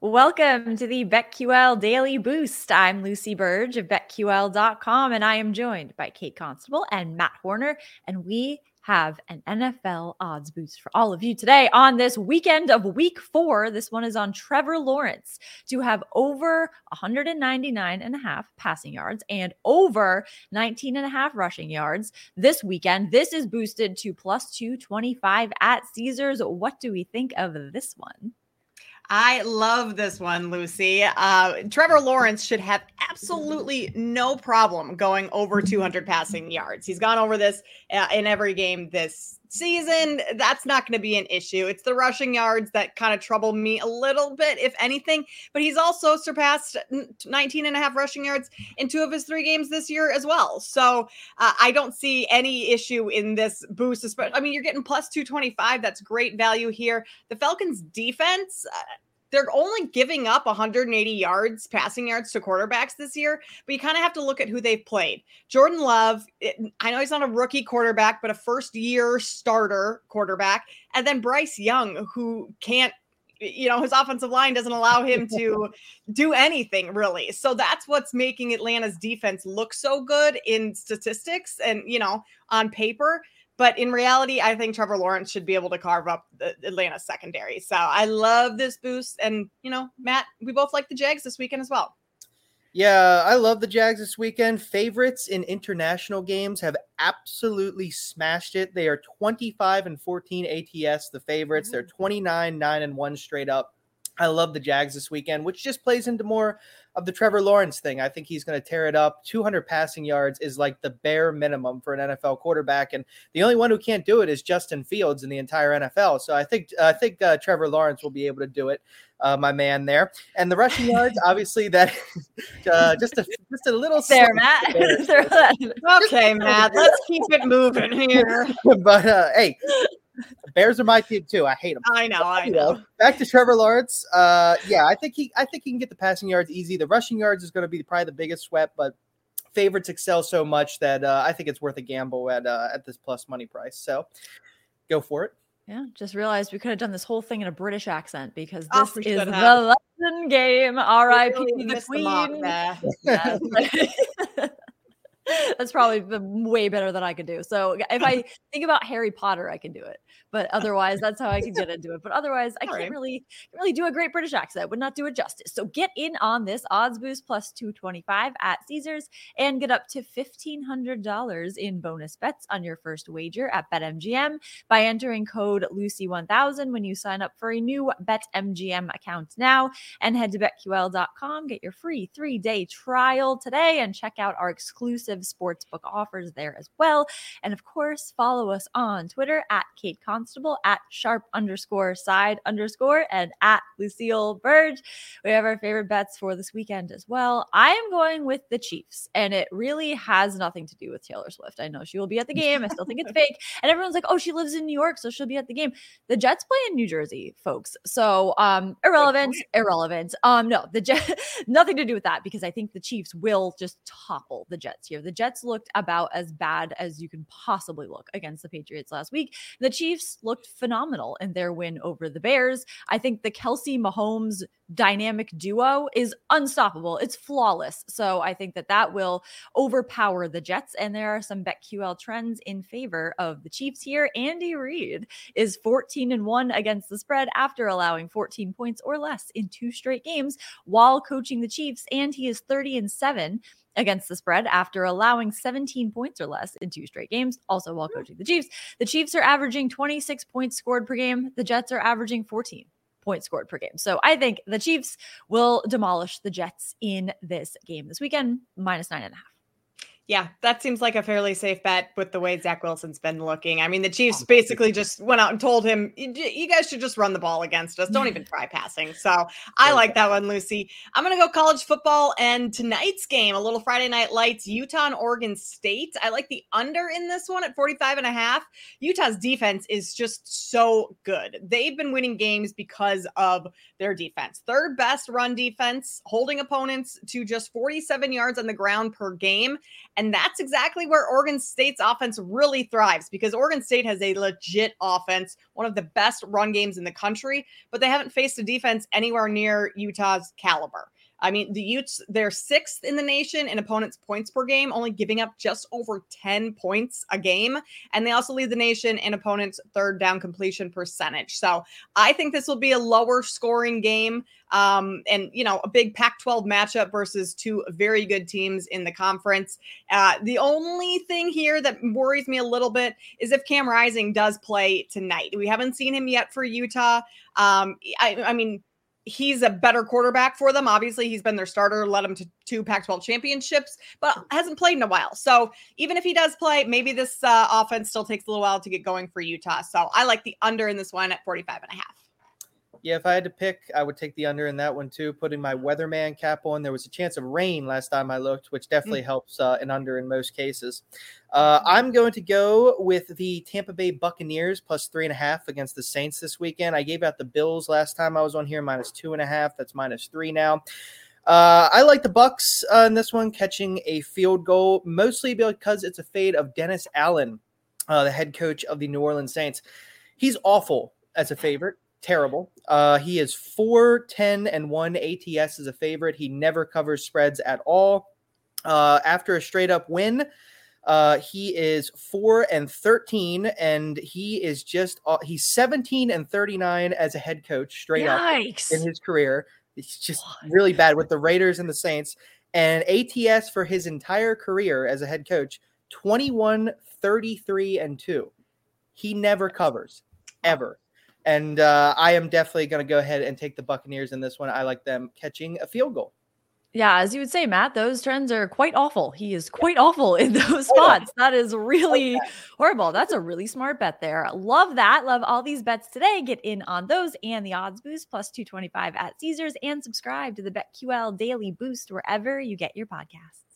Welcome to the BetQL Daily Boost. I'm Lucy Burge of BetQL.com, and I am joined by Kate Constable and Matt Horner, and we have an NFL odds boost for all of you today on this weekend of week four. This one is on Trevor Lawrence to have over 199 and a half passing yards and over 19 and a half rushing yards this weekend. This is boosted to plus 225 at Caesars. What do we think of this one? I love this one, Lucy. Uh, Trevor Lawrence should have absolutely no problem going over 200 passing yards. He's gone over this uh, in every game this season. That's not going to be an issue. It's the rushing yards that kind of trouble me a little bit, if anything. But he's also surpassed 19 and a half rushing yards in two of his three games this year as well. So uh, I don't see any issue in this boost. I mean, you're getting plus 225. That's great value here. The Falcons defense. They're only giving up 180 yards, passing yards to quarterbacks this year, but you kind of have to look at who they've played. Jordan Love, it, I know he's not a rookie quarterback, but a first year starter quarterback. And then Bryce Young, who can't you know his offensive line doesn't allow him to do anything really so that's what's making atlanta's defense look so good in statistics and you know on paper but in reality, I think Trevor Lawrence should be able to carve up the Atlanta secondary. So I love this boost. And, you know, Matt, we both like the Jags this weekend as well. Yeah, I love the Jags this weekend. Favorites in international games have absolutely smashed it. They are 25 and 14 ATS, the favorites. They're mm-hmm. 29, 9 and 1 straight up. I love the Jags this weekend, which just plays into more of the Trevor Lawrence thing. I think he's going to tear it up. 200 passing yards is like the bare minimum for an NFL quarterback, and the only one who can't do it is Justin Fields in the entire NFL. So I think I think uh, Trevor Lawrence will be able to do it. Uh, my man there, and the rushing yards, obviously that uh, just a just a little there, Matt. okay, Matt, let's keep it moving here. but uh, hey, Bears are my team too. I hate them. I know. I know. Back to Trevor Lawrence. Uh, yeah, I think he. I think he can get the passing yards easy. The rushing yards is going to be probably the biggest sweat, but favorites excel so much that uh, I think it's worth a gamble at uh, at this plus money price. So go for it. Yeah, just realized we could have done this whole thing in a British accent because oh, this oh, is the London game. R.I.P. Really the Queen. The That's probably way better than I could do. So if I think about Harry Potter, I can do it. But otherwise, that's how I can get into it. But otherwise, I can't really really do a great British accent. Would not do it justice. So get in on this odds boost plus 225 at Caesars and get up to $1,500 in bonus bets on your first wager at BetMGM by entering code Lucy1000 when you sign up for a new BetMGM account now and head to betql.com. Get your free three day trial today and check out our exclusive sportsbook offers there as well. And of course, follow us on Twitter at Kate Constable, at sharp underscore side underscore, and at Lucille Burge. We have our favorite bets for this weekend as well. I am going with the Chiefs, and it really has nothing to do with Taylor Swift. I know she will be at the game. I still think it's fake. And everyone's like, oh, she lives in New York, so she'll be at the game. The Jets play in New Jersey, folks. So um irrelevant, irrelevant. Um, no, the Jet nothing to do with that because I think the Chiefs will just topple the Jets here. The Jets looked about as bad as you can possibly look against the Patriots last week. The Chiefs looked phenomenal in their win over the Bears. I think the Kelce Mahomes dynamic duo is unstoppable. It's flawless. So I think that that will overpower the Jets. And there are some BetQL trends in favor of the Chiefs here. Andy Reid is 14 and 1 against the spread after allowing 14 points or less in two straight games while coaching the Chiefs. And he is 30 and 7 against the spread after allowing 17 points or less in two straight games, also while hmm. coaching the Chiefs. The Chiefs are averaging 26 points scored per game. The Jets are averaging 14 points scored per game. So I think the Chiefs will demolish the Jets in this game this weekend, minus nine and a half. Yeah, that seems like a fairly safe bet with the way Zach Wilson's been looking. I mean, the Chiefs basically just went out and told him, you guys should just run the ball against us. Don't even try passing. So I like that one, Lucy. I'm going to go college football and tonight's game, a little Friday night lights, Utah and Oregon State. I like the under in this one at 45 and a half. Utah's defense is just so good. They've been winning games because of their defense. Third best run defense, holding opponents to just 47 yards on the ground per game. And that's exactly where Oregon State's offense really thrives because Oregon State has a legit offense, one of the best run games in the country, but they haven't faced a defense anywhere near Utah's caliber. I mean, the Utes, they're sixth in the nation in opponents' points per game, only giving up just over 10 points a game. And they also lead the nation in opponents' third down completion percentage. So I think this will be a lower scoring game. Um, and, you know, a big Pac 12 matchup versus two very good teams in the conference. Uh, the only thing here that worries me a little bit is if Cam Rising does play tonight. We haven't seen him yet for Utah. Um, I, I mean, he's a better quarterback for them. Obviously, he's been their starter, led them to two Pac 12 championships, but hasn't played in a while. So even if he does play, maybe this uh, offense still takes a little while to get going for Utah. So I like the under in this one at 45 and a half. Yeah, if I had to pick, I would take the under in that one too. Putting my weatherman cap on, there was a chance of rain last time I looked, which definitely mm. helps uh, an under in most cases. Uh, I'm going to go with the Tampa Bay Buccaneers plus three and a half against the Saints this weekend. I gave out the Bills last time I was on here, minus two and a half. That's minus three now. Uh, I like the Bucks uh, in this one, catching a field goal, mostly because it's a fade of Dennis Allen, uh, the head coach of the New Orleans Saints. He's awful as a favorite terrible. Uh, he is 4 10 and 1 ATS as a favorite. He never covers spreads at all. Uh, after a straight up win, uh, he is 4 and 13, and he is just, uh, he's 17 and 39 as a head coach straight Yikes. up in his career. He's just what? really bad with the Raiders and the Saints. And ATS for his entire career as a head coach 21, 33, and 2. He never covers, ever. And uh, I am definitely going to go ahead and take the Buccaneers in this one. I like them catching a field goal. Yeah, as you would say, Matt, those trends are quite awful. He is quite awful in those spots. That is really horrible. That's a really smart bet there. Love that. Love all these bets today. Get in on those and the odds boost plus 225 at Caesars and subscribe to the BetQL Daily Boost wherever you get your podcasts.